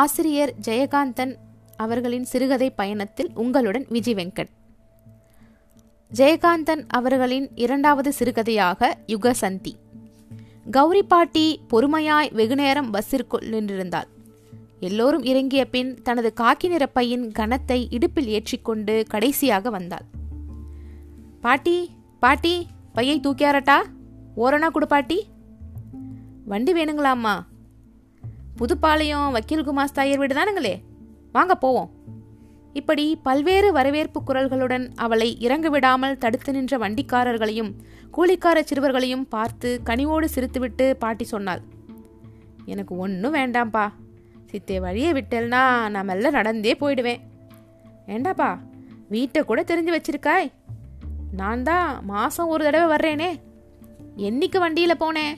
ஆசிரியர் ஜெயகாந்தன் அவர்களின் சிறுகதை பயணத்தில் உங்களுடன் விஜய் வெங்கட். ஜெயகாந்தன் அவர்களின் இரண்டாவது சிறுகதையாக யுகசந்தி. கௌரி பாட்டி பொறுமையாய் வெகுநேரம் பஸ்ஸிற்குள் நின்றிருந்தாள். எல்லோரும் இறங்கிய பின் தனது காக்கி நிற பையின் கனத்தை இடுப்பில் ஏற்றிக்கொண்டு கடைசியாக வந்தாள். பாட்டி பாட்டி பையை தூக்கியாரட்டா? ஓரணா குடு பாட்டி. வண்டி வேணுங்களாம்மா? புதுப்பாளையம் வக்கீல் குமாஸ்தாயர் வீடு தானுங்களே. வாங்க போவோம். இப்படி பல்வேறு வரவேற்பு குரல்களுடன் அவளை இறங்க விடாமல் தடுத்து நின்ற வண்டிக்காரர்களையும் கூலிக்கார சிறுவர்களையும் பார்த்து கனிவோடு சிரித்துவிட்டு பாட்டி சொன்னாள் எனக்கு ஒன்றும் வேண்டாம்ப்பா சித்தே வழியை விட்டேல்னா நான் மெல்ல நடந்தே போயிடுவேன். ஏண்டாப்பா வீட்டை கூட தெரிஞ்சு வச்சிருக்காய். நான் தான் மாதம் ஒரு தடவை வர்றேனே. என்னைக்கு வண்டியில் போனேன்?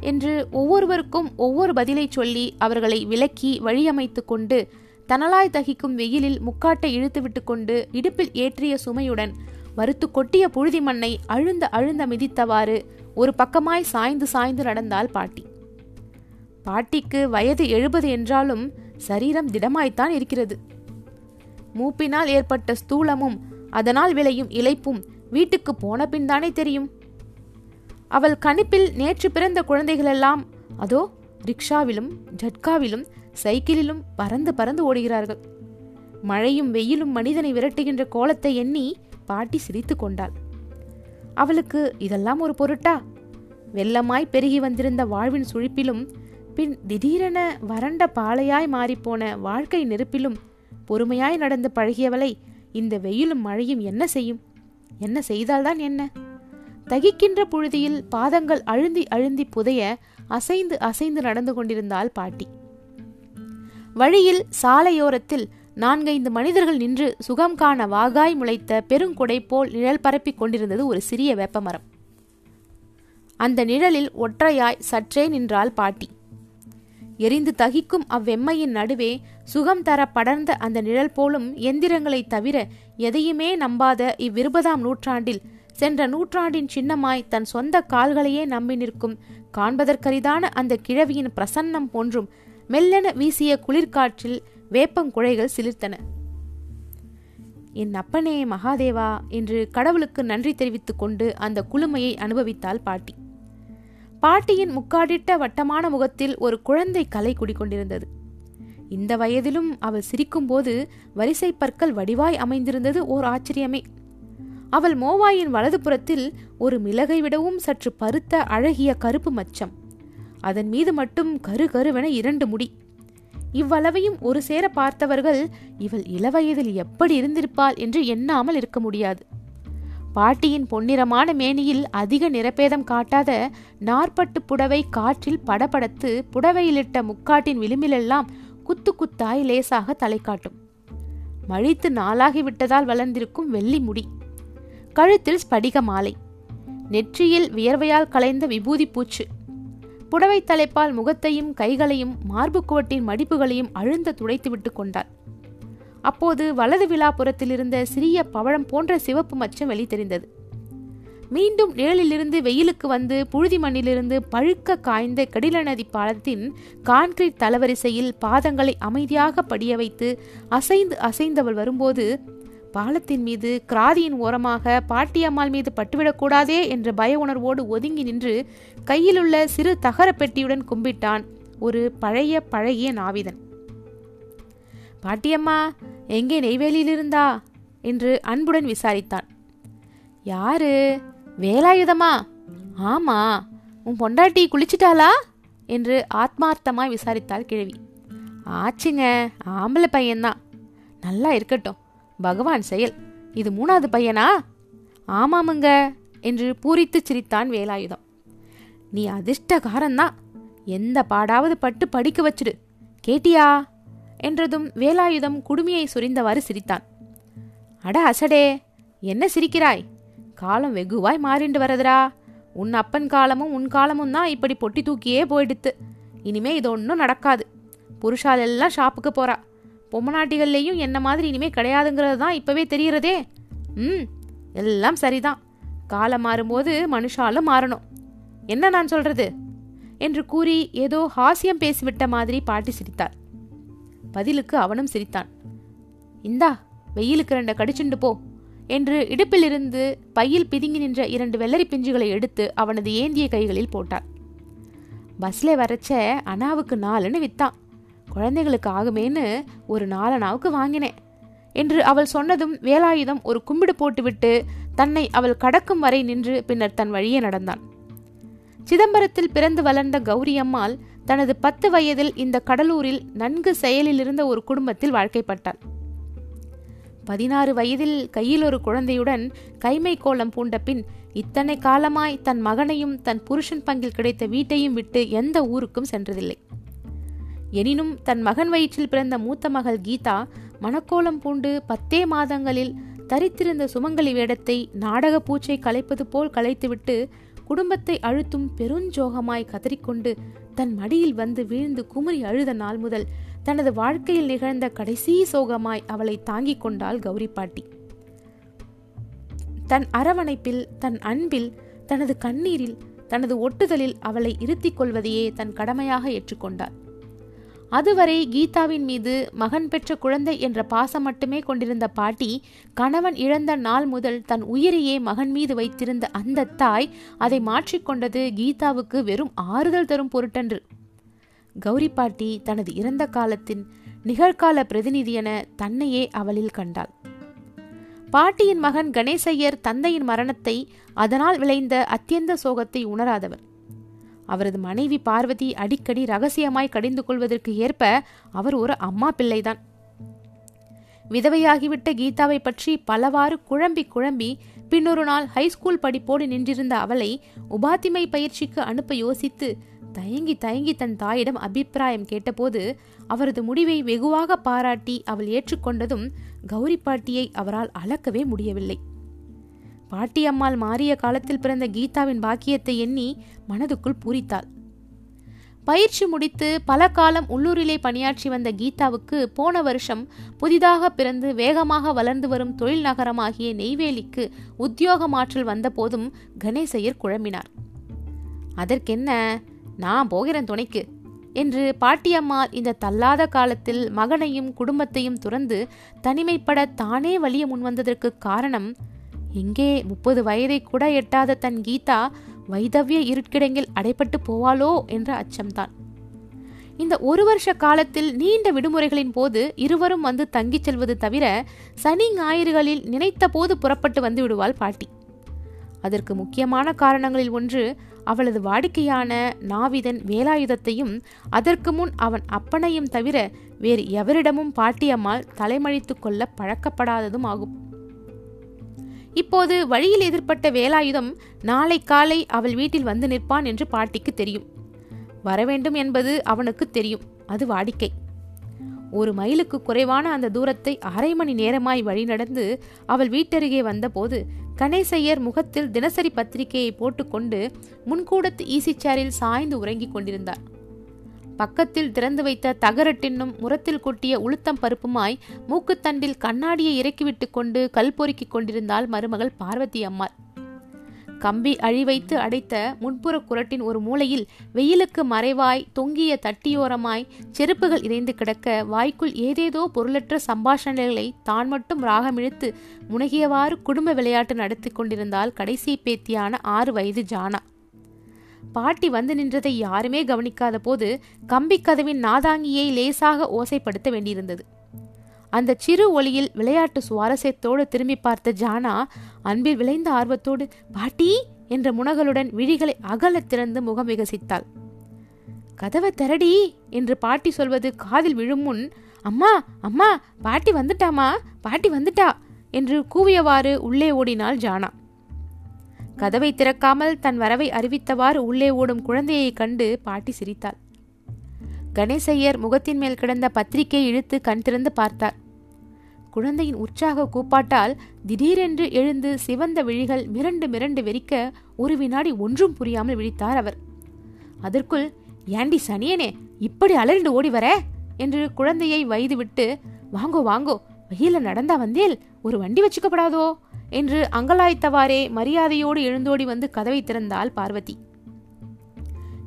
என்று ஒவ்வொருவருக்கும் ஒவ்வொரு பதிலை சொல்லி அவர்களை விலக்கி வழியமைத்து கொண்டு தனலாய் தகிக்கும் வெயிலில் முக்காட்டை இழுத்து கொண்டு இடுப்பில் ஏற்றிய சுமையுடன் மறுத்து கொட்டிய புழுதி மண்ணை அழுந்த அழுந்த மிதித்தவாறு ஒரு பக்கமாய் சாய்ந்து சாய்ந்து நடந்தாள் பாட்டி. பாட்டிக்கு வயது எழுபது என்றாலும் சரீரம் திடமாய்த்தான் இருக்கிறது. மூப்பினால் ஏற்பட்ட ஸ்தூலமும் அதனால் விளையும் இழைப்பும் வீட்டுக்கு போன பின் தானே தெரியும். அவள் கணிப்பில் நேற்று பிறந்த குழந்தைகளெல்லாம் அதோ ரிக்ஷாவிலும் ஜட்காவிலும் சைக்கிளிலும் பறந்து பறந்து ஓடுகிறார்கள். மழையும் வெயிலும் மனிதனை விரட்டுகின்ற கோலத்தை எண்ணி பாட்டி சிரித்து கொண்டாள். அவளுக்கு இதெல்லாம் ஒரு பொருட்டா? வெள்ளமாய் பெருகி வந்திருந்த வாழ்வின் சுழிப்பிலும் பின் திடீரென வறண்ட பாலையாய் மாறிப்போன வாழ்க்கை நெருப்பிலும் பொறுமையாய் நடந்து பழகியவளை இந்த வெயிலும் மழையும் என்ன செய்யும்? என்ன செய்தால்தான் என்ன? தகிக்கின்ற புழுதியில் பாதங்கள் அழுந்தி அழுந்தி புதைய அசைந்து அசைந்து நடந்து கொண்டிருந்தாள் பாட்டி. வழியில் சாலையோரத்தில் நான்கைந்து மனிதர்கள் நின்று சுகம் காண வாகாய் முளைத்த பெருங்குடை போல் நிழல் பரப்பிக் கொண்டிருந்தது ஒரு சிறிய வேப்பமரம். அந்த நிழலில் ஒற்றையாய் சற்றே நின்றாள் பாட்டி. எரிந்து தகிக்கும் அவ்வெம்மையின் நடுவே சுகம் தர படர்ந்த அந்த நிழல் போலும் எந்திரங்களை தவிர எதையுமே நம்பாத இவ்விருபதாம் நூற்றாண்டில் சென்ற நூற்றாண்டின் சின்னமாய் தன் சொந்த கால்களையே நம்பி நிற்கும் காண்பதற்கரிதான அந்த கிழவியின் பிரசன்னம் போன்றும் மெல்லென வீசிய குளிர்காற்றில் வேப்பங்குழைகள் சிலிர்த்தன. என் அப்பனே மகாதேவா என்று கடவுளுக்கு நன்றி தெரிவித்துக் கொண்டு அந்த குளுமையை அனுபவித்தாள் பாட்டி. பாட்டியின் முக்காடிட்ட வட்டமான முகத்தில் ஒரு குழந்தை கலை குடிக்கொண்டிருந்தது இந்த வயதிலும் அவள் சிரிக்கும்போது வரிசை பற்கள் வடிவாய் அமைந்திருந்தது ஓர் ஆச்சரியமே. அவள் மோவாயின் வலது புறத்தில் ஒரு மிளகை விடவும் சற்று பருத்த அழகிய கருப்பு மச்சம். அதன் மீது மட்டும் கரு கருவென இரண்டு முடி. இவ்வளவையும் ஒரு சேர பார்த்தவர்கள் இவள் இளவயதில் எப்படி இருந்திருப்பாள் என்று எண்ணாமல் இருக்க முடியாது. பாட்டியின் பொன்னிறமான மேனியில் அதிக நிறப்பேதம் காட்டாத நாற்பட்டு புடவை காற்றில் படபடத்து புடவையிலிட்ட முக்காட்டின் விளிம்பிலெல்லாம் குத்து குத்தாய் லேசாக தலை காட்டும் மழித்து நாளாகிவிட்டதால் வளர்ந்திருக்கும் வெள்ளி முடி. கழுத்தில் ஸ்படிக மாலை. நெற்றியில் வியர்வையால் கலைந்த விபூதி பூச்சு. புடவை தலைப்பால் முகத்தையும் கைகளையும் மார்புக்குவட்டின் மடிப்புகளையும் அழுந்த துடைத்து விட்டு கொண்டாள். அப்போது வலது விழாப்புறத்தில் இருந்த சிறிய பவழம் போன்ற சிவப்பு மச்சம் வெளி தெரிந்தது மீண்டும் நிழலிலிருந்து வெயிலுக்கு வந்து புழுதி மண்ணிலிருந்து பழுக்க காய்ந்த கடில நதி பாலத்தின் கான்கிரீட் தளவரிசையில் பாதங்களை அமைதியாக படிய வைத்து அசைந்து அசைந்தவள் வரும்போது பாலத்தின் மீது கிராதியின் ஓரமாக பாட்டியம்மாள் மீது பட்டுவிடக்கூடாதே என்ற பய உணர்வோடு ஒதுங்கி நின்று கையிலுள்ள சிறு தகர பெட்டியுடன் கும்பிட்டான் ஒரு பழைய பழகிய நாவிதன். பாட்டியம்மா எங்கே நெய்வேலியில் இருந்தா என்று அன்புடன் விசாரித்தான். யாரு? வேலாயுதமா? ஆமா. உன் பொண்டாட்டி குளிச்சிட்டாளா? என்று ஆத்மார்த்தமாய் விசாரித்தாள் கிழவி. ஆச்சுங்க ஆம்பளை பையன்தான். நல்லா இருக்கட்டும். பகவான் செயல். இது மூணாவது பையனா? ஆமாமுங்க என்று பூரித்து சிரித்தான் வேலாயுதம். நீ அதிர்ஷ்டகாரன்தான். எந்த பாடாவது பட்டு படிக்க வச்சிடு. கேட்டியா? என்றதும் வேலாயுதம் குடுமியை சுரிந்தவாறு சிரித்தான். அட அசடே என்ன சிரிக்கிறாய்? காலம் வெகுவாய் மாறிண்டு வரதுரா உன் அப்பன் காலமும் உன் காலமும் தான் இப்படி பொட்டி தூக்கியே போயிடுத்து. இனிமே இது ஒன்றும் நடக்காது. புருஷால் எல்லாம் ஷாப்புக்கு போறா. பொம்மநாட்டிகள்லேயும் என்ன மாதிரி இனிமே கிடையாதுங்கிறது தான் இப்போவே தெரிகிறதே. ம் எல்லாம் சரிதான். காலம் மாறும்போது மனுஷாலும் மாறணும். என்ன நான் சொல்றது? என்று கூறி ஏதோ ஹாஸ்யம் பேசிவிட்ட மாதிரி பாட்டி சிரித்தார் பதிலுக்கு அவனும் சிரித்தான். இந்தா வெயிலுக்கு ரெண்ட கடிச்சுண்டு போ என்று இடுப்பிலிருந்து பையில் பிதுங்கி நின்ற இரண்டு வெள்ளரி பிஞ்சுகளை எடுத்து அவனது ஏந்திய கைகளில் போட்டார் பஸ்ல வரச்ச அனாவுக்கு நாலுன்னு வித்தான். குழந்தைகளுக்கு ஆகுமேன்னு ஒரு நாலனாவுக்கு வாங்கினேன் என்று அவள் சொன்னதும் வேலாயுதம் ஒரு கும்பிடு போட்டுவிட்டு தன்னை அவள் கடக்கும் வரை நின்று பின்னர் தன் வழியே நடந்தான். சிதம்பரத்தில் பிறந்து வளர்ந்த கௌரி அம்மாள் தனது பத்து வயதில் இந்த கடலூரில் நன்கு செயலில் இருந்த ஒரு குடும்பத்தில் வாழ்க்கைப்பட்டாள். பதினாறு வயதில் கையில் ஒரு குழந்தையுடன் கைமை கோலம் பூண்ட பின் இத்தனை காலமாய் தன் மகனையும் தன் புருஷன் பங்கில் கிடைத்த வீட்டையும் விட்டு எந்த ஊருக்கும் சென்றதில்லை. எனினும் தன் மகன் வயிற்றில் பிறந்த மூத்த மகள் கீதா மணக்கோலம் பூண்டு பத்தே மாதங்களில் தரித்திருந்த சுமங்கலி வேடத்தை நாடக பூச்சை கலைப்பது போல் கலைத்துவிட்டு குடும்பத்தை அழுத்தும் பெருஞ்சோகமாய் கதறிக்கொண்டு தன் மடியில் வந்து வீழ்ந்து குமுறி அழுத நாள் முதல் தனது வாழ்க்கையில் நிகழ்ந்த கடைசி சோகமாய் அவளை தாங்கிக் கொண்டாள் கௌரி பாட்டி. தன் அரவணைப்பில் தன் அன்பில் தனது கண்ணீரில் தனது ஒட்டுதலில் அவளை இருத்திக் கொள்வதையே தன் கடமையாக ஏற்றுக்கொண்டார் அதுவரை கீதாவின் மீது மகன் பெற்ற குழந்தை என்ற பாசம் மட்டுமே கொண்டிருந்த பாட்டி கணவன் இழந்த நாள் முதல் தன் உயிரையே மகன் மீது வைத்திருந்த அந்த தாய் அதை மாற்றிக்கொண்டது கீதாவுக்கு வெறும் ஆறுதல் தரும் பொருட்டன்று. கௌரி பாட்டி தனது இறந்த காலத்தின் நிகழ்கால பிரதிநிதி என தன்னையே அவளில் கண்டாள். பாட்டியின் மகன் கணேசையர் தந்தையின் மரணத்தை அதனால் விளைந்த அத்தியந்த சோகத்தை உணராதவர். அவரது மனைவி பார்வதி அடிக்கடி ரகசியமாய் கடிந்து கொள்வதற்கு ஏற்ப அவர் ஒரு அம்மா பிள்ளைதான். விதவையாகிவிட்ட கீதாவை பற்றி பலவாறு குழம்பி குழம்பி பின்னொரு நாள் ஹைஸ்கூல் படிப்போடு நின்றிருந்த அவளை உபாத்திமை பயிற்சிக்கு அனுப்ப யோசித்து தயங்கி தயங்கி தன் தாயிடம் அபிப்பிராயம் கேட்டபோது அவரது முடிவை வெகுவாக பாராட்டி அவள் ஏற்றுக்கொண்டதும் கௌரி பாட்டியை அவரால் அளக்கவே முடியவில்லை. பாட்டியம்மாள் மாறிய காலத்தில் பிறந்த கீதாவின் பாக்கியத்தை எண்ணி மனதுக்குள் பூரித்தாள். பயிற்சி முடித்து பல காலம் உள்ளூரிலே பணியாற்றி வந்த கீதாவுக்கு போன வருஷம் புதிதாக பிறந்து வேகமாக வளர்ந்து வரும் தொழில் நகரமாகிய நெய்வேலிக்கு உத்தியோக மாற்றல் வந்தபோதும் கணேசையர் குழம்பினார். அதற்கென்ன? நான் போகிறேன் துணைக்கு என்று பாட்டியம்மாள் இந்த தள்ளாத காலத்தில் மகனையும் குடும்பத்தையும் துறந்து தனிமைப்பட தானே வலிய முன்வந்ததற்கு காரணம் எங்கே முப்பது வயதை கூட எட்டாத தன் கீதா வைதவ்ய இருட்கிடங்கில் அடைப்பட்டு போவாளோ என்ற அச்சம்தான். இந்த ஒரு வருஷ காலத்தில் நீண்ட விடுமுறைகளின் போது இருவரும் வந்து தங்கிச் செல்வது தவிர சனி ஞாயிறுகளில் நினைத்த போது புறப்பட்டு வந்து விடுவாள் பாட்டி. அதற்கு முக்கியமான காரணங்களில் ஒன்று அவளது வாடிக்கையான நாவிதன் வேலாயுதத்தையும் அதற்கு முன் அவன் அப்பனையும் தவிர வேறு எவரிடமும் பாட்டியம்மாள் தலைமழித்து கொள்ள பழக்கப்படாததும் ஆகும். இப்போது வழியில் எதிர்ப்பட்ட வேலாயுதம் நாளை காலை அவள் வீட்டில் வந்து நிற்பான் என்று பாட்டிக்கு தெரியும். வரவேண்டும் என்பது அவனுக்கு தெரியும். அது வாடிக்கை. ஒரு மைலுக்கு குறைவான அந்த தூரத்தை அரை மணி நேரமாய் வழிநடந்து அவள் வீட்டருகே வந்தபோது கணேசையர் முகத்தில் தினசரி பத்திரிகையை போட்டுக்கொண்டு முன்கூடத்து ஈசி சேரில் சாய்ந்து உறங்கிக் கொண்டிருந்தார். பக்கத்தில் திறந்து வைத்த தகரட்டின்னும் முரத்தில் கொட்டிய உளுத்தம் பருப்புமாய் மூக்குத்தண்டில் கண்ணாடியை இறக்கிவிட்டு கொண்டு கல் பொறுக்கிக் கொண்டிருந்தாள் மருமகள் பார்வதி அம்மாள். கம்பி அழிவைத்து அடைத்த முன்புற குரட்டின் ஒரு மூலையில் வெயிலுக்கு மறைவாய் தொங்கிய தட்டியோரமாய் செருப்புகள் இறைந்து கிடக்க வாய்க்குள் ஏதேதோ பொருளற்ற சம்பாஷணைகளை தான் மட்டும் ராகமிழுத்து முனகியவாறு குடும்ப விளையாட்டு நடத்தி கொண்டிருந்தால் கடைசி பேத்தியான ஆறு வயது ஜானா. பாட்டி வந்து நின்றதை யாருமே கவனிக்காத போது கம்பி கதவின் நாதாங்கியை லேசாக ஓசைப்படுத்த வேண்டியிருந்தது. அந்த சிறு ஒளியில் விளையாட்டு சுவாரஸ்யத்தோடு திரும்பி பார்த்த ஜானா அன்பில் விளைந்த ஆர்வத்தோடு பாட்டி! என்ற முனகளுடன் விழிகளை அகல திறந்து முகம் விகசித்தாள். கதவை திரடி என்று பாட்டி சொல்வது காதில் விழும் முன் அம்மா அம்மா பாட்டி வந்துட்டாமா பாட்டி வந்துட்டா! என்று கூவியவாறு உள்ளே ஓடினாள் ஜானா. கதவை திறக்காமல் தன் வரவை அறிவித்தவாறு உள்ளே ஓடும் குழந்தையை கண்டு பாட்டி சிரித்தாள். கணேசையர் முகத்தின் மேல் கிடந்த பத்திரிகை இழுத்து கண் திறந்து பார்த்தார். குழந்தையின் உற்சாக கூப்பாட்டால் திடீரென்று எழுந்து சிவந்த விழிகள் மிரண்டு மிரண்டு வெறிக்க ஒரு வினாடி ஒன்றும் புரியாமல் விழித்தார் அவர். அதற்குள் ஏண்டி சனியனே இப்படி அலறிண்டு ஓடி வர? என்று குழந்தையை வைதுவிட்டு வாங்கோ வாங்கோ வெயில நடந்தா வந்தேல் ஒரு வண்டி வச்சுக்கப்படாதோ? என்று அங்கலாய்த்தவாறே மரியாதையோடு எழுந்தோடி வந்து கதவை திறந்தாள் பார்வதி.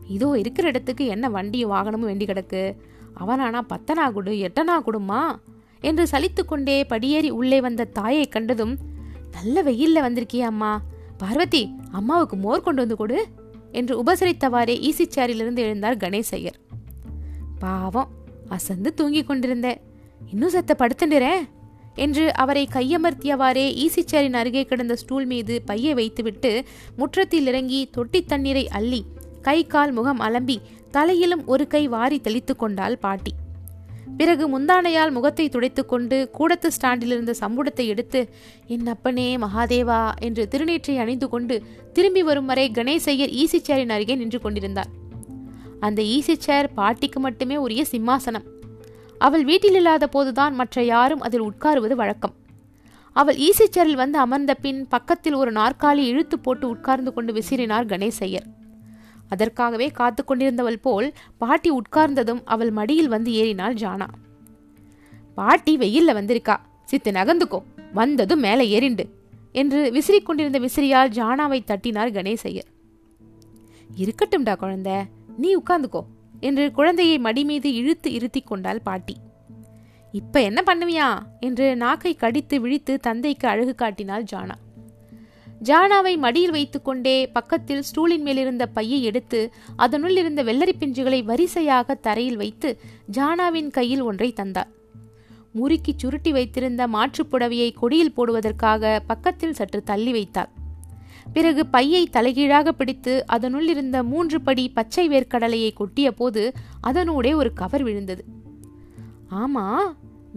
இதோ இருக்கிற இடத்துக்கு என்ன வண்டியும் வாகனமும் வேண்டி கிடக்கு? அவனானா பத்தனா குடு எட்டனா குடுமா? என்று சலித்து கொண்டே படியேறி உள்ளே வந்த தாயை கண்டதும் நல்ல வெயில்ல வந்திருக்கியா அம்மா. பார்வதி அம்மாவுக்கு மோர் கொண்டு வந்து கொடு என்று உபசரித்தவாறே ஈசி சேரிலிருந்து எழுந்தார் கணேசையர். பாவம் அசந்து தூங்கிக் கொண்டிருந்தேன். இன்னும் சத்த படுத்துண்டுறேன் என்று அவரை கையமர்த்தியவாறே ஈசிச்சேரின் அருகே கிடந்த ஸ்டூல் மீது பையை வைத்துவிட்டு முற்றத்தில் இறங்கி தொட்டி தண்ணீரை அள்ளி கை கால் முகம் அலம்பி தலையிலும் ஒரு கை வாரி தெளித்து கொண்டாள் பாட்டி. பிறகு முந்தானையால் முகத்தை துடைத்துக்கொண்டு கூடத்து ஸ்டாண்டில் இருந்த சம்புடத்தை எடுத்து என் அப்பனே மகாதேவா என்று திருநீற்றை அணிந்து கொண்டு திரும்பி வரும் வரை கணேசையர் ஈசிச்சேரின் அருகே நின்று கொண்டிருந்தார். அந்த ஈசிச்சேர் பாட்டிக்கு மட்டுமே உரிய சிம்மாசனம். அவள் வீட்டில் இல்லாத போதுதான் மற்ற யாரும் அதில் உட்காருவது வழக்கம். அவள் ஈசிச்சரில் வந்து அமர்ந்த பின் பக்கத்தில் ஒரு நாற்காலி இழுத்து போட்டு உட்கார்ந்து கொண்டு விசிறினார் கணேசையர் அதற்காகவே காத்து கொண்டிருந்தவள் போல் பாட்டி உட்கார்ந்ததும் அவள் மடியில் வந்து ஏறினாள் ஜானா. பாட்டி வெயில்ல வந்திருக்கா? சித்து நகர்ந்துக்கோ. வந்ததும் மேலே ஏறிண்டு என்று விசிறிக் கொண்டிருந்த விசிறியால் ஜானாவை தட்டினார் கணேசையர் இருக்கட்டும்டா குழந்தை. நீ உட்கார்ந்துக்கோ. என்று குழந்தையை மடி மீது இழுத்து இருத்தி கொண்டாள் பாட்டி. இப்ப என்ன பண்ணுவியா? என்று நாக்கை கடித்து விழித்து தந்தைக்கு அழகு காட்டினாள் ஜானா. ஜானாவை மடியில் வைத்துக்கொண்டே பக்கத்தில் ஸ்டூலின் மேலிருந்த பையை எடுத்து அதனுள் இருந்த வெள்ளரி பிஞ்சுகளை வரிசையாக தரையில் வைத்து ஜானாவின் கையில் ஒன்றை தந்தார் முறுக்கி சுருட்டி வைத்திருந்த மாற்றுப் புடவையை கொடியில் போடுவதற்காக பக்கத்தில் சற்று தள்ளி வைத்தாள். பிறகு பையை தலைகீழாக பிடித்து அதனுள் இருந்த மூன்று படி பச்சை வேர்க்கடலையை கொட்டிய போது அதனூடே ஒரு கவர் விழுந்தது. ஆமா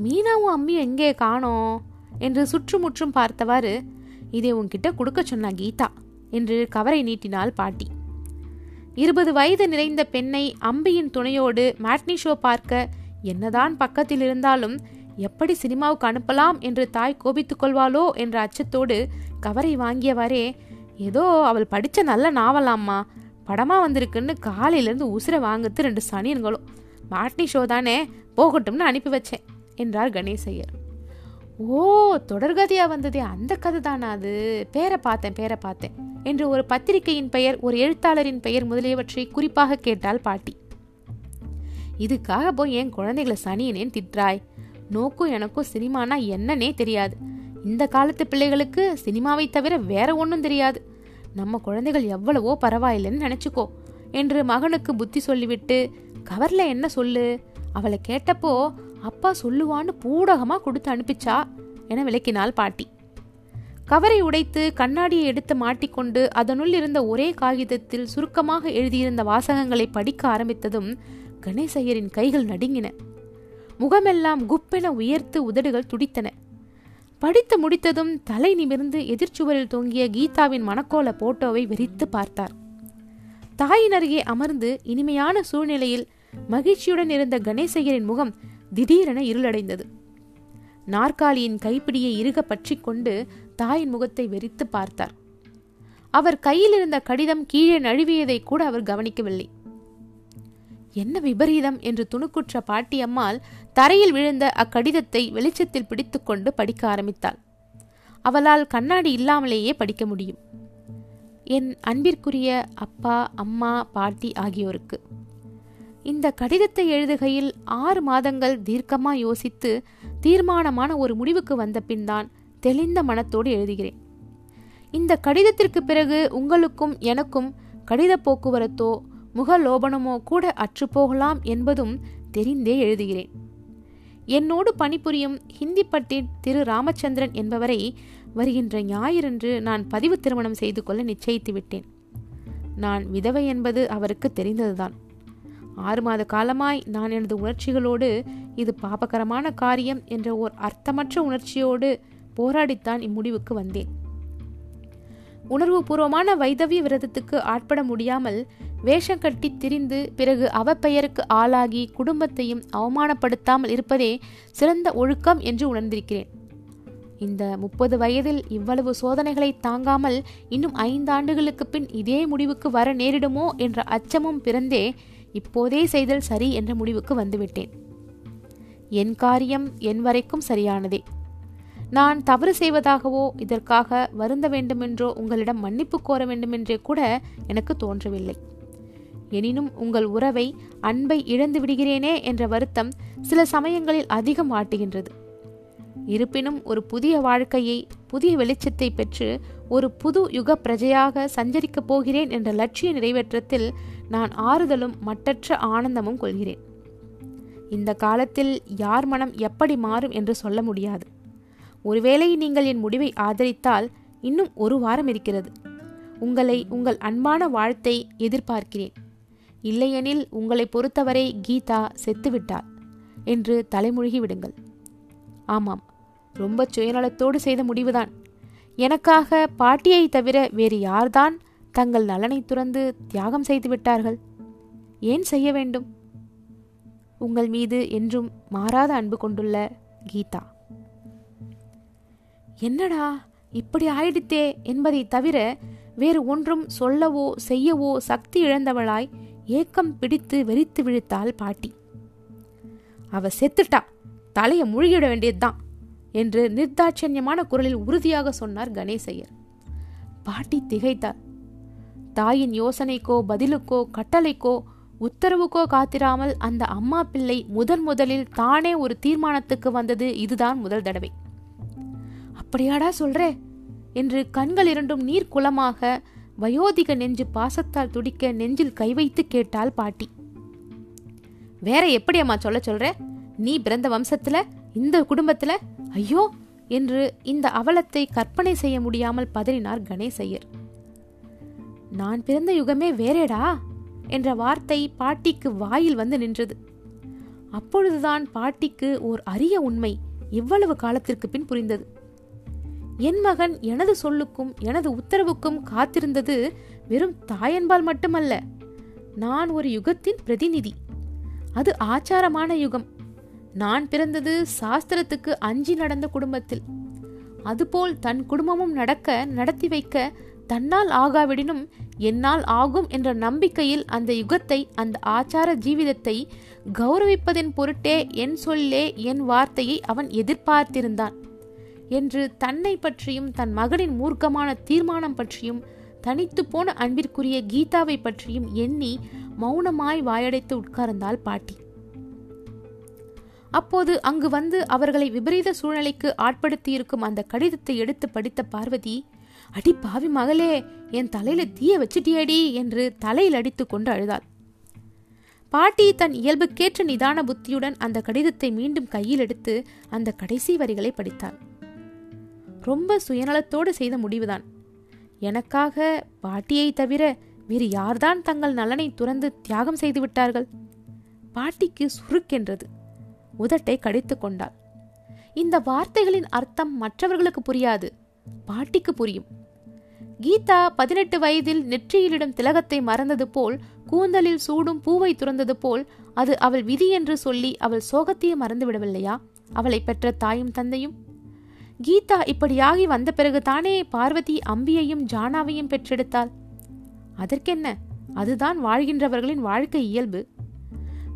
மீனாவும் அம்மி எங்கே காணோம்? என்று சுற்றுமுற்றும் பார்த்தவாறு இதை உன்கிட்ட கொடுக்க சொன்னா கீதா என்று கவரை நீட்டினாள் பாட்டி. இருபது வயது நிறைந்த பெண்ணை அம்பியின் துணையோடு மேட்னி ஷோ பார்க்க என்னதான் பக்கத்தில் இருந்தாலும் எப்படி சினிமாவுக்கு அனுப்பலாம் என்று தாய் கோபித்துக் கொள்வாளோ என்ற அச்சத்தோடு கவரை வாங்கியவாறே ஏதோ அவள் படித்த நல்ல நாவலாம்மா. படமாக வந்திருக்குன்னு காலையிலேருந்து உசுரை வாங்குறது ரெண்டு சனியன்களும் மாட்னி ஷோ தானே போகட்டும்னு அனுப்பி வச்சேன் என்றார் கணேசையர் ஓ தொடர்கதையாக வந்ததே அந்த கதை தானா அது? பேரை பார்த்தேன் பேரை பார்த்தேன் என்று ஒரு பத்திரிகையின் பெயர் ஒரு எழுத்தாளரின் பெயர் முதலியவற்றை குறிப்பாக கேட்டாள் பாட்டி. இதுக்காக போய் என் குழந்தைகளை சனியனேன் திட்டுறாய் நோக்கும் எனக்கும் சினிமானா என்னன்னே தெரியாது. இந்த காலத்து பிள்ளைகளுக்கு சினிமாவை தவிர வேற ஒன்றும் தெரியாது. நம்ம குழந்தைகள் எவ்வளவோ பரவாயில்லைன்னு நினச்சிக்கோ. என்று மகனுக்கு புத்தி சொல்லிவிட்டு கவரில் என்ன சொல்லு? அவளை கேட்டப்போ அப்பா சொல்லுவான்னு பூடகமாக கொடுத்து அனுப்பிச்சா? என விளக்கினாள் பாட்டி. கவரை உடைத்து கண்ணாடியை எடுத்து மாட்டிக்கொண்டு அதனுள் இருந்த ஒரே காகிதத்தில் சுருக்கமாக எழுதியிருந்த வாசகங்களை படிக்க ஆரம்பித்ததும் கணேசையரின் கைகள் நடுங்கின. முகமெல்லாம் குப்பென உயர்த்து உதடுகள் துடித்தன. படித்து முடித்ததும் தலை நிமிர்ந்து எதிர்ச்சுவரில் தொங்கிய கீதாவின் மணக்கோல போட்டோவை வெறித்து பார்த்தார். தாயின் அருகே அமர்ந்து இனிமையான சூழ்நிலையில் மகிழ்ச்சியுடன் இருந்த கணேசையரின் முகம் திடீரென இருளடைந்தது. நாற்காலியின் கைப்பிடியை இறுக பற்றி கொண்டு தாயின் முகத்தை வெறித்து பார்த்தார். அவர் கையில் இருந்த கடிதம் கீழே நழுவியதை கூட அவர் கவனிக்கவில்லை. என்ன விபரீதம் என்று துணுக்குற்ற பாட்டியம்மாள் தரையில் விழுந்த அக்கடிதத்தை வெளிச்சத்தில் பிடித்துக்கொண்டு படிக்க ஆரம்பித்தாள். அவளால் கண்ணாடி இல்லாமலேயே படிக்க முடியும். என் அன்பிற்குரிய அப்பா அம்மா பாட்டி ஆகியோருக்கு. இந்த கடிதத்தை எழுதுகையில் ஆறு மாதங்கள் தீர்க்கமாக யோசித்து தீர்மானமான ஒரு முடிவுக்கு வந்த பின் தான் தெளிந்த மனத்தோடு எழுதுகிறேன். இந்த கடிதத்திற்கு பிறகு உங்களுக்கும் எனக்கும் கடித போக்குவரத்தோ முகலோபனமோ கூட அற்றுப்போகலாம் என்பதும் தெரிந்தே எழுதுகிறேன். என்னோடு பணிபுரியும் ஹிந்தி பட்டின் திரு ராமச்சந்திரன் என்பவரை வருகின்ற ஞாயிறன்று நான் பதிவு திருமணம் செய்து கொள்ள நிச்சயித்து விட்டேன். நான் விதவை என்பது அவருக்கு தெரிந்ததுதான். ஆறு மாத காலமாய் நான் எனது உணர்ச்சிகளோடு இது பாபகரமான காரியம் என்ற ஓர் அர்த்தமற்ற உணர்ச்சியோடு போராடித்தான் இம்முடிவுக்கு வந்தேன். உணர்வுபூர்வமான வைதவிய விரதத்துக்கு ஆட்பட முடியாமல் வேஷம் கட்டி திரிந்து பிறகு அவப்பெயருக்கு ஆளாகி குடும்பத்தையும் அவமானப்படுத்தாமல் இருப்பதே சிறந்த ஒழுக்கம் என்று உணர்ந்திருக்கிறேன். இந்த முப்பது வயதில் இவ்வளவு சோதனைகளை தாங்காமல் இன்னும் ஐந்தாண்டுகளுக்கு பின் இதே முடிவுக்கு வர நேரிடுமோ என்ற அச்சமும் பிறந்தே இப்போதே செய்தல் சரி என்ற முடிவுக்கு வந்துவிட்டேன். என் காரியம் என் வரைக்கும் சரியானதே. நான் தவறு செய்வதாகவோ இதற்காக வருந்த வேண்டுமென்றோ உங்களிடம் மன்னிப்பு கோர வேண்டுமென்றே கூட எனக்கு தோன்றவில்லை. எனினும் உங்கள் உறவை அன்பை இழந்து விடுகிறேனே என்ற வருத்தம் சில சமயங்களில் அதிகம் ஆட்டுகின்றது. இருப்பினும் ஒரு புதிய வாழ்க்கையை புதிய வெளிச்சத்தை பெற்று ஒரு புது யுக பிரஜையாக சஞ்சரிக்கப் போகிறேன் என்ற லட்சிய நிறைவேற்றத்தில் நான் ஆறுதலும் மட்டற்ற ஆனந்தமும் கொள்கிறேன். இந்த காலத்தில் யார் மனம் எப்படி மாறும் என்று சொல்ல முடியாது. ஒருவேளை நீங்கள் என் முடிவை ஆதரித்தால் இன்னும் ஒரு வாரம் இருக்கிறது. உங்களை உங்கள் அன்பான வாழ்த்தை எதிர்பார்க்கிறேன். இல்லையெனில் உங்களை பொறுத்தவரை கீதா செத்துவிட்டாள் என்று தலைமுழுகி விடுங்கள். ஆமாம் ரொம்ப சுயநலத்தோடு செய்த முடிவுதான். எனக்காக பாட்டியை தவிர வேறு யார்தான் தங்கள் நலனை துறந்து தியாகம் செய்து விட்டார்கள்? ஏன் செய்ய வேண்டும்? உங்கள் மீது என்றும் மாறாத அன்பு கொண்டுள்ள கீதா. என்னடா? இப்படி ஆயிடுத்தே என்பதை தவிர வேறு ஒன்றும் சொல்லவோ செய்யவோ சக்தி இழந்தவளாய் ஏக்கம் பிடித்து வெறித்து விழுத்தாள் பாட்டி. அவ செத்துட்டா. தலையை முழுகிட வேண்டியதுதான் என்று நிர்தாட்சண்யமான குரலில் உறுதியாக சொன்னார் கணேசையர். பாட்டி திகைத்தார். தாயின் யோசனைக்கோ பதிலுக்கோ கட்டளைக்கோ உத்தரவுக்கோ காத்திராமல் அந்த அம்மா பிள்ளை முதன் முதலில் தானே ஒரு தீர்மானத்துக்கு வந்தது இதுதான் முதல் தடவை. அப்படியாடா சொல்றே? என்று கண்கள் இரண்டும் நீர் குளமாக வயோதிக நெஞ்சு பாசத்தால் துடிக்க நெஞ்சில் கை வைத்து கேட்டாள் பாட்டி. வேற எப்படி அம்மா சொல்ல சொல்ற? நீ பிறந்த வம்சத்துல இந்த குடும்பத்துல ஐயோ! என்று இந்த அவலத்தை கற்பனை செய்ய முடியாமல் பதறினார் கணேசையர். நான் பிறந்த யுகமே வேறேடா? என்ற வார்த்தை பாட்டிக்கு வாயில் வந்து நின்றது. அப்பொழுதுதான் பாட்டிக்கு ஓர் அரிய உண்மை இவ்வளவு காலத்திற்கு பின் புரிந்தது. என் மகன் எனது சொல்லுக்கும் எனது உத்தரவுக்கும் காத்திருந்தது வெறும் தாயன்பால் மட்டுமல்ல. நான் ஒரு யுகத்தின் பிரதிநிதி. அது ஆச்சாரமான யுகம். நான் பிறந்தது சாஸ்திரத்துக்கு அஞ்சி நடந்த குடும்பத்தில். அதுபோல் தன் குடும்பமும் நடக்க நடத்தி வைக்க தன்னால் ஆகாவிடினும் என்னால் ஆகும் என்ற நம்பிக்கையில் அந்த யுகத்தை அந்த ஆச்சார ஜீவிதத்தை கௌரவிப்பதன் பொருட்டே என் சொல்லே என் வார்த்தையை அவன் எதிர்பார்த்திருந்தான். என்று தன்னை பற்றியும் தன் மகனின் மூர்க்கமான தீர்மானம் பற்றியும் தனித்து போன அன்பிற்குரிய கீதாவை பற்றியும் எண்ணி மௌனமாய் வாயடைத்து உட்கார்ந்தாள் பாட்டி. அப்போது அங்கு வந்து அவர்களை விபரீத சூழ்நிலைக்கு ஆட்படுத்தியிருக்கும் அந்த கடிதத்தை எடுத்து படித்த பார்வதி அடி பாவி மகளே என் தலையில தீய வச்சிட்டியடி என்று தலையில் அடித்து கொண்டு அழுதாள். பாட்டி தன் இயல்புக்கேற்ற நிதான புத்தியுடன் அந்த கடிதத்தை மீண்டும் கையில் எடுத்து அந்த கடைசி வரிகளை படித்தாள். ரொம்ப சுயநலத்தோடு செய்த முடிவுதான். எனக்காக பாட்டியை தவிர வேறு யார்தான் தங்கள் நலனை துறந்து தியாகம் செய்து விட்டார்கள்? பாட்டிக்கு சுருக்கென்றது. உதட்டை கடித்து கொண்டாள். இந்த வார்த்தைகளின் அர்த்தம் மற்றவர்களுக்கு புரியாது. பாட்டிக்கு புரியும். கீதா பதினெட்டு வயதில் நெற்றியிலிடும் திலகத்தை மறந்தது போல் கூந்தலில் சூடும் பூவை துறந்தது போல் அது அவள் விதி என்று சொல்லி அவள் சோகத்தையே மறந்துவிடவில்லையா? அவளை பெற்ற தாயும் தந்தையும்? கீதா இப்படியாகி வந்த பிறகு தானே பார்வதி அம்பியையும் ஜானாவையும் பெற்றெடுத்தாள். அதற்கென்ன? அதுதான் வாழ்கின்றவர்களின் வாழ்க்கை இயல்பு.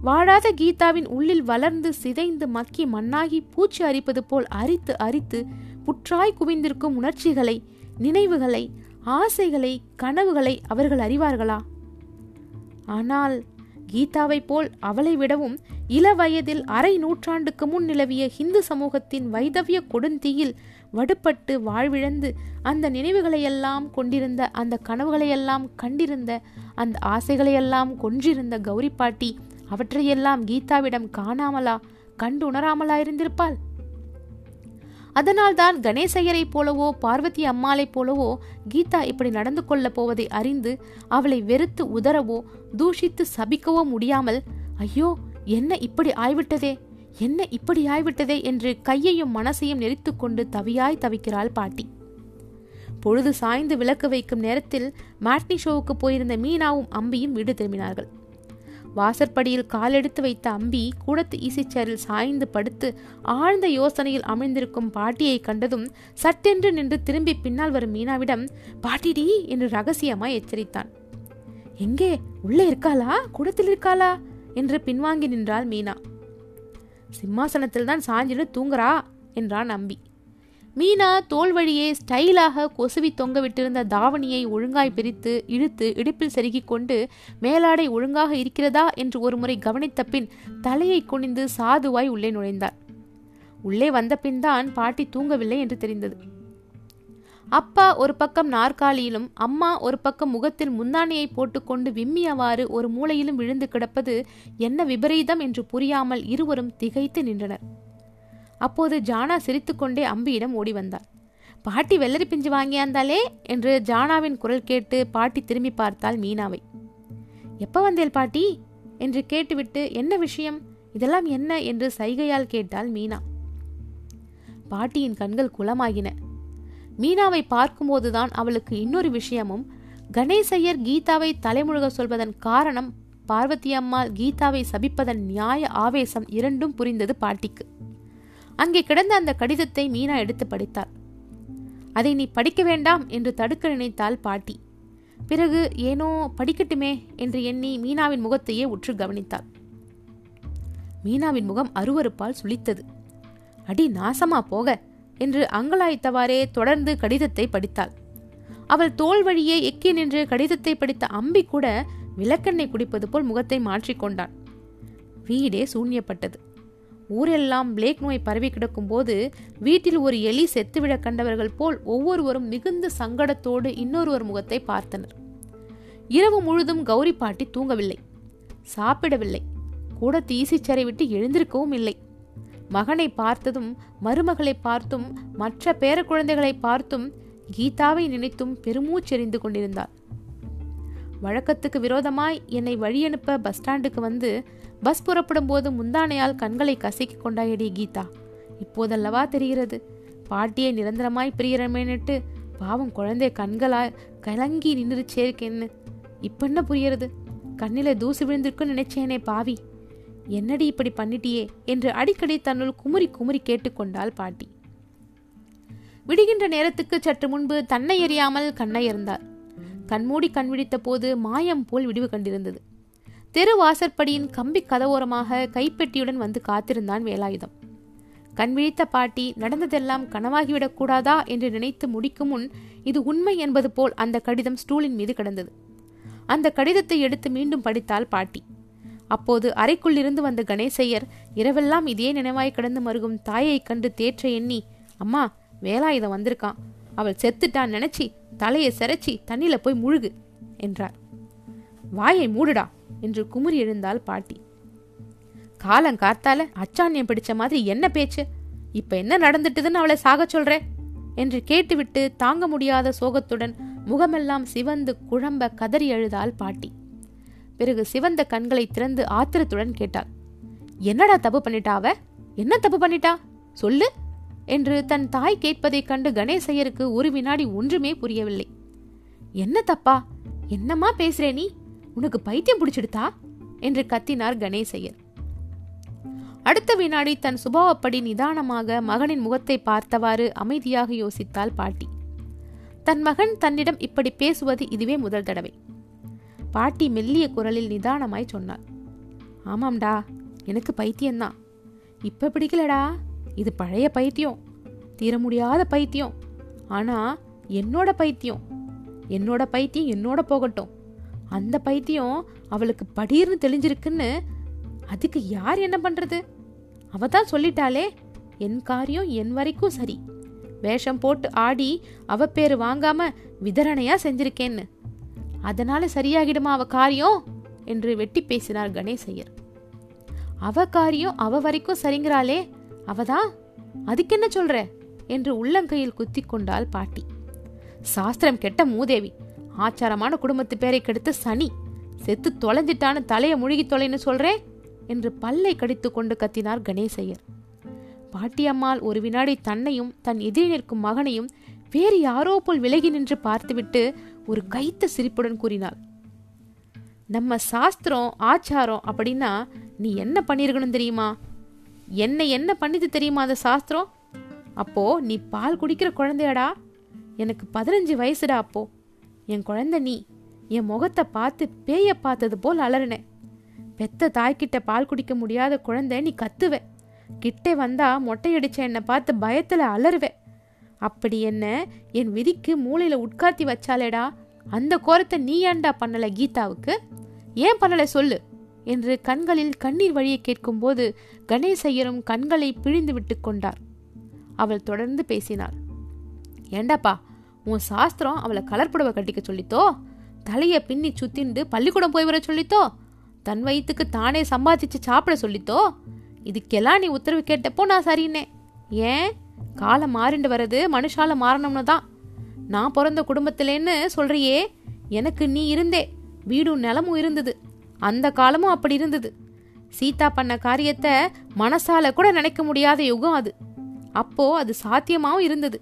வாழாத கீதாவின் உள்ளில் வளர்ந்து சிதைந்து மக்கி மண்ணாகி பூச்சி அரிப்பது போல் அரித்து அரித்து புற்றாய் குவிந்திருக்கும் உணர்ச்சிகளை நினைவுகளை ஆசைகளை கனவுகளை அவர்கள் அறிவார்களா? ஆனால் கீதாவைப் போல் அவளை விடவும் இள வயதில் அரை நூற்றாண்டுக்கு முன் நிலவிய ஹிந்து சமூகத்தின் வைதவிய கொடுந்தீயில் வடுப்பட்டு வாழ்விழந்து அந்த நினைவுகளையெல்லாம் கொண்டிருந்த அந்த கனவுகளையெல்லாம் கண்டிருந்த அந்த ஆசைகளையெல்லாம் கொன்றிருந்த கௌரி பாட்டி அவற்றையெல்லாம் கீதாவிடம் காணாமலா கண்டு உணராமலா இருந்திருப்பாள் அதனால்தான் கணேசையரை போலவோ பார்வதி அம்மாளைப் போலவோ கீதா இப்படி நடந்து கொள்ளப் போவதை அறிந்து அவளை வெறுத்து உதறவோ தூஷித்து சபிக்கவோ முடியாமல் ஐயோ என்ன இப்படி ஆய்விட்டதே? என்ன இப்படி ஆய்விட்டதே? என்று கையையும் மனசையும் நெறித்து கொண்டு தவியாய் தவிக்கிறாள் பாட்டி. பொழுது சாய்ந்து விளக்கு வைக்கும் நேரத்தில் மேட்னி ஷோவுக்கு போயிருந்த மீனாவும் அம்பியும் வீடு திரும்பினார்கள். வாசற்படியில் காலெடுத்து வைத்த அம்பி கூடத்து ஈசிச்சேரில் சாய்ந்து படுத்து ஆழ்ந்த யோசனையில் அமிழ்ந்திருக்கும் பாட்டியை கண்டதும் சட்டென்று நின்று திரும்பி பின்னால் வரும் மீனாவிடம் பாட்டிடி! என்று ரகசியமாய் எச்சரித்தான். எங்கே? உள்ளே இருக்காளா? கூடத்தில் இருக்காளா? என்று பின்வாங்கி நின்றாள் மீனா. சிம்மாசனத்தில் தான் சாஞ்சிட்டு தூங்குறா! என்றான் அம்பி. மீனா தோல் வழியே ஸ்டைலாக கொசுவி தொங்க விட்டிருந்த தாவணியை ஒழுங்காய் பிரித்து இழுத்து இடுப்பில் செருகிக் கொண்டு மேலாடை ஒழுங்காக இருக்கிறதா? என்று ஒருமுறை கவனித்த பின் தலையை குனிந்து சாதுவாய் உள்ளே நுழைந்தார் உள்ளே வந்த பின் தான் பாட்டி தூங்கவில்லை என்று தெரிந்தது. அப்பா ஒரு பக்கம் நாற்காலியிலும் அம்மா ஒரு பக்கம் முகத்தில் முந்தானையை போட்டுக்கொண்டு விம்மியவாறு ஒரு மூலையிலும் விழுந்து கிடப்பது என்ன விபரீதம் என்று புரியாமல் இருவரும் திகைத்து நின்றனர். அப்போது ஜானா சிரித்துக்கொண்டே அம்பியிடம் ஓடி வந்தார் பாட்டி வெள்ளரி பிஞ்சு வாங்கியாந்தாலே என்று ஜானாவின் குரல் கேட்டு பாட்டி திரும்பி பார்த்தாள் மீனாவை. எப்போ வந்தேல் பாட்டி? என்று கேட்டுவிட்டு என்ன விஷயம்? இதெல்லாம் என்ன? என்று சைகையால் கேட்டாள் மீனா. பாட்டியின் கண்கள் குளமாகின. மீனாவை பார்க்கும்போதுதான் அவளுக்கு இன்னொரு விஷயமும் கணேசையர் கீதாவை தலைமுழுக சொல்வதன் காரணம் பார்வதி அம்மாள் கீதாவை சபிப்பதன் நியாய ஆவேசம் இரண்டும் புரிந்தது பாட்டிக்கு. அங்கே கிடந்த அந்த கடிதத்தை மீனா எடுத்து படித்தாள். அதை நீ படிக்க வேண்டாம் என்று தடுக்க நினைத்தாள் பாட்டி. பிறகு ஏனோ படிக்கட்டுமே என்று எண்ணி மீனாவின் முகத்தையே உற்று கவனித்தாள். மீனாவின் முகம் அருவறுப்பால் சுளித்தது அடி நாசமா போக என்று அங்கலாய்த்தவாறே தொடர்ந்து கடிதத்தை படித்தாள். அவள் தோல் வழியே எக்கி நின்று கடிதத்தை படித்த அம்பி கூட விளக்கெண்ணெய் குடிப்பது போல் முகத்தை மாற்றிக்கொண்டான் வீடே சூன்யப்பட்டது ஊரெல்லாம் பிளேக் நோய் பரவி கிடக்கும் போது வீட்டில் ஒரு எலி செத்துவிட கண்டவர்கள் போல் ஒவ்வொருவரும் மிகுந்த சங்கடத்தோடு இன்னொருவர் முகத்தை பார்த்தனர். இரவு முழுதும் கௌரி பாட்டி தூங்கவில்லை. சாப்பிடவில்லை. கூட தீசிச்சரை விட்டு எழுந்திருக்கவும் இல்லை. மகனை பார்த்ததும் மருமகளை பார்த்தும் மற்ற பேர குழந்தைகளை பார்த்தும் கீதாவை நினைத்தும் பெருமூச்செறிந்து கொண்டிருந்தாள். வழக்கத்துக்கு விரோதமாய் என்னை வழியனுப்ப பஸ் ஸ்டாண்டுக்கு வந்து பஸ் புறப்படும் போது முந்தானையால் கண்களை கசக்கி கொண்டாயடி கீதா. இப்போதல்லவா தெரிகிறது. பாட்டியை நிரந்தரமாய் பிரியறமேனுட்டு பாவம் குழந்தை கண்களா கலங்கி நின்று சேர்க்கேன்னு இப்ப என்ன புரியறது கண்ணில தூசி விழுந்திருக்குன்னு நினைச்சேனே பாவி. என்னடி இப்படி பண்ணிட்டியே என்று அடிக்கடி தன்னுள் குமுறி குமுறி கேட்டுக்கொண்டாள் பாட்டி. விடுகின்ற நேரத்துக்கு சற்று முன்பு தன்னை எறியாமல் கண்ணை இருந்தார் கண்மூடி கண்விழித்த போது மாயம் போல் விடிவு கண்டிருந்தது. தெரு வாசற்படியின் கம்பி கதவோரமாக கைப்பெட்டியுடன் வந்து காத்திருந்தான் வேலாயுதம். கண் விழித்த பாட்டி நடந்ததெல்லாம் கனவாகிவிடக் கூடாதா? என்று நினைத்து முடிக்கும் முன் இது உண்மை என்பது போல் அந்த கடிதம் ஸ்டூலின் மீது கிடந்தது. அந்த கடிதத்தை எடுத்து மீண்டும் படித்தாள் பாட்டி. அப்போது அறைக்குள்ளிருந்து வந்த கணேசையர் இரவெல்லாம் இதே நினைவாய் கிடந்து மருகும் தாயை கண்டு தேற்ற எண்ணி அம்மா வேலாயுதம் வந்திருக்கான் அவள் செத்துட்டான் நினைச்சி தலையை சிரைச்சி தண்ணில போய் முழுகு என்றார் வாயை மூடுடா என்று குமுறி எழுந்தாள் பாட்டி. காலம் காத்தால அச்சாண்யம் பிடிச்ச மாதிரி என்ன பேச்சு? இப்ப என்ன நடந்துட்டுதுன்னு அவளை சாக சொல்ற? என்று கேட்டுவிட்டு தாங்க முடியாத சோகத்துடன் முகமெல்லாம் சிவந்து குழம்ப கதறி எழுதாள் பாட்டி. பிறகு சிவந்த கண்களை திறந்து ஆத்திரத்துடன் கேட்டாள். என்னடா தப்பு பண்ணிட்டா அவ? என்ன தப்பு பண்ணிட்டா? சொல்லு. என்று தன் தாய் கேட்பதைக் கண்டு கணேசையருக்கு ஒரு வினாடி ஒன்றுமே புரியவில்லை. என்ன தப்பா? என்னம்மா பேசுறே நீ? உனக்கு பைத்தியம் பிடிச்சிடுதா? என்று கத்தினார் கணேசையர். அடுத்த வினாடி தன் சுபாவப்படி நிதானமாக மகனின் முகத்தை பார்த்தவாறு அமைதியாக யோசித்தாள் பாட்டி. தன் மகன் தன்னிடம் இப்படி பேசுவது இதுவே முதல் தடவை. பாட்டி மெல்லிய குரலில் நிதானமாய் சொன்னாள். ஆமாம்டா எனக்கு பைத்தியம்தான். இப்ப பிடிக்கலடா? இது பழைய பைத்தியம். தீர முடியாத பைத்தியம். ஆனால் என்னோட பைத்தியம். என்னோட பைத்தியம் என்னோட போகட்டும். அந்த பைத்தியம் அவளுக்கு படீர்னு தெளிஞ்சிருக்குன்னு அதுக்கு யார் என்ன பண்ணுறது அவ தான் சொல்லிட்டாளே என் காரியம் என் வரைக்கும் சரி. வேஷம் போட்டு ஆடி அவ பேர் வாங்காம விதரணையா செஞ்சிருக்கேன்னு. அதனால சரியாகிடுமா அவ காரியம்? என்று வெட்டி பேசினார் கணேசையர் அவ காரியம் அவ வரைக்கும் சரிங்கிறாளே அவதான் அதுக்கு என்ன சொல்ற? என்று உள்ளங்கையில் குத்தி கொண்டாள் பாட்டி. சாஸ்திரம் கெட்ட மூதேவி. ஆச்சாரமான குடும்பத்து பேரை கெடுத்த சனி. செத்து தொலைஞ்சிட்டான்னு தலைய முழுகி தொலைன்னு சொல்றேன் என்று பல்லை கடித்து கொண்டு கத்தினார் கணேசையர். பாட்டியம்மாள் ஒரு வினாடி தன்னையும் தன் எதிரே நிற்கும் மகனையும் வேறு யாரோ போல் விலகி நின்று பார்த்துவிட்டு ஒரு கைத்த சிரிப்புடன் கூறினாள். நம்ம சாஸ்திரம் ஆச்சாரம் அப்படின்னா நீ என்ன பண்ணியிருக்கணும் தெரியுமா? என்னை என்ன பண்ணிது தெரியுமா அந்த சாஸ்திரம்? அப்போ நீ பால் குடிக்கிற குழந்தையடா. எனக்கு பதினஞ்சு வயசுடா அப்போ. என் குழந்தை நீ. என் முகத்தை பார்த்து பேய பார்த்தது போல் அலறினேன். பெத்த தாய்கிட்ட பால் குடிக்க முடியாத குழந்தை நீ கத்துவ. கிட்டே வந்தா மொட்டையடிச்ச என்னை பார்த்து பயத்தில் அலறுவே. அப்படி என்ன என் விதிக்கு மூளையில் உட்கார்த்தி வச்சாலேடா அந்த கோரத்தை நீ ஏன்டா பண்ணலை கீதாவுக்கு? ஏன் பண்ணலை சொல்லு. என்று கண்களில் கண்ணீர் வழியை கேட்கும்போது கணேசையரும் கண்களை பிழிந்து விட்டு கொண்டார். அவள் தொடர்ந்து பேசினாள். ஏண்டாப்பா உன் சாஸ்திரம் அவளை கலர் புடவை கட்டிக்க சொல்லித்தோ? தலையை பின்னி சுத்திண்டு பள்ளிக்கூடம் போய் வர சொல்லித்தோ? தன் வயிற்றுக்கு தானே சம்பாதிச்சு சாப்பிட சொல்லித்தோ? இதுக்கெல்லாம் நீ உத்தரவு கேட்டப்போ நான் சரின்னே ஏன்? காலம் மாறிண்டு வர்றது மனுஷால மாறணும்னு தான். நான் பிறந்த குடும்பத்திலேன்னு சொல்றியே எனக்கு நீ இருந்தே. வீடும் நிலமும் இருந்தது. அந்த காலமும் அப்படி இருந்தது. சீதா பண்ண காரியத்தை மனசால கூட நினைக்க முடியாத யுகம் அது. அப்போ அது சாத்தியமாவும் இருந்தது.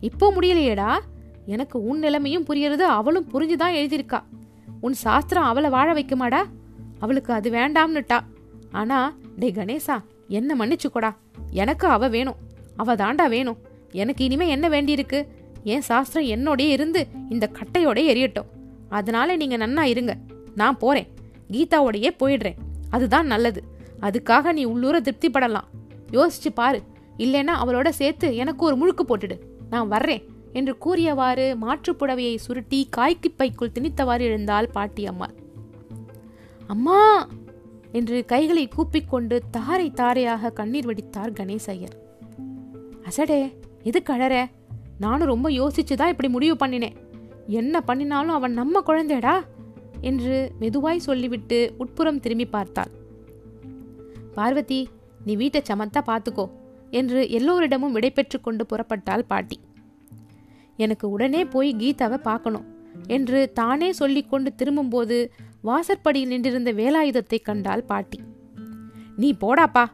இப்போ முடியலையேடா. எனக்கு உன் நிலைமையும் புரியறது அவளும் புரிஞ்சுதான் எழுதியிருக்கா. உன் சாஸ்திரம் அவளை வாழ வைக்குமாடா? அவளுக்கு அது வேண்டாம்னுட்டா. ஆனா டே கணேசா என்ன மன்னிச்சுக்கோடா. எனக்கு அவ வேணும். அவ தாண்டா வேணும். எனக்கு இனிமே என்ன வேண்டியிருக்கு? என் சாஸ்திரம் என்னோடய இருந்து இந்த கட்டையோட எரியட்டும். அதனால நீங்க நன்னா இருங்க. நான் போறேன். கீதாவோடையே போயிடுறேன். அதுதான் நல்லது. அதுக்காக நீ உள்ளூர திருப்திப்படலாம். யோசிச்சு பாரு. இல்லைன்னா அவளோட சேர்த்து எனக்கு ஒரு முழுக்கு போட்டுடு. நான் வர்றேன் என்று கூறியவாறு மாற்றுப் புடவையை சுருட்டி காய்க்கு பைக்குள் திணித்தவாறு எழுந்தாள் பாட்டி அம்மா. அம்மா! என்று கைகளை கூப்பிக்கொண்டு தாரை தாரையாக கண்ணீர் வடித்தார் கணேசையர் அசடே எது கழற நானும் ரொம்ப யோசிச்சுதான் இப்படி முடிவு பண்ணினேன். என்ன பண்ணினாலும் அவன் நம்ம குழந்தைடா? என்று மெதுவாய் சொல்லிவிட்டு உட்புறம் திரும்பி பார்த்தாள். பார்வதி நீ வீட்டை சமத்தா பார்த்துக்கோ என்று எல்லோரிடமும் விடைபெற்று கொண்டு புறப்பட்டாள் பாட்டி. எனக்கு உடனே போய் கீதாவை பார்க்கணும் என்று தானே சொல்லிக்கொண்டு திரும்பும்போது வாசற்படியில் நின்றிருந்த வேலாயுதத்தை கண்டாள் பாட்டி. நீ போடாப்பா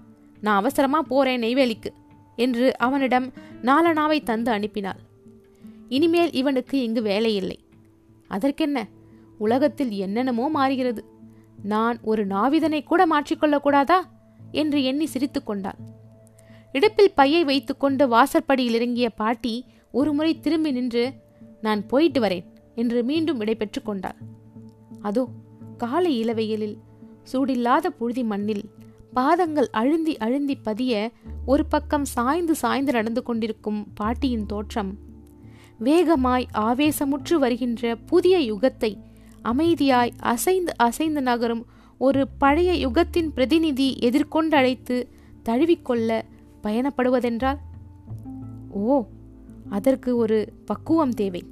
நான் அவசரமா போறேன் நெய்வேலிக்கு என்று அவனிடம் நாலனாவை தந்து அனுப்பினாள். இனிமேல் இவனுக்கு இங்கு வேலை இல்லை அதற்கென்ன? உலகத்தில் என்னென்னமோ மாறுகிறது. நான் ஒரு நாவிதனை கூட மாற்றிக்கொள்ளக்கூடாதா? என்று எண்ணி சிரித்து கொண்டாள். இடுப்பில் பையை வைத்துக்கொண்டு வாசற்படியில் இறங்கிய பாட்டி ஒருமுறை திரும்பி நின்று நான் போயிட்டு வரேன் என்று மீண்டும் விடைபெற்று கொண்டாள். அதோ காலை இளவையிலில் சூடில்லாத புழுதி மண்ணில் பாதங்கள் அழுந்தி அழுந்தி பதிய ஒரு பக்கம் சாய்ந்து சாய்ந்து நடந்து கொண்டிருக்கும் பாட்டியின் தோற்றம் வேகமாய் ஆவேசமுற்று வருகின்ற புதிய யுகத்தை அமைதியாய் அசைந்து அசைந்து நகரும் ஒரு பழைய யுகத்தின் பிரதிநிதி எதிர்கொண்டு அழைத்து தழுவிக்கொள்ள பயணப்படுவதென்றால் ஓ அதற்கு ஒரு பக்குவம் தேவை.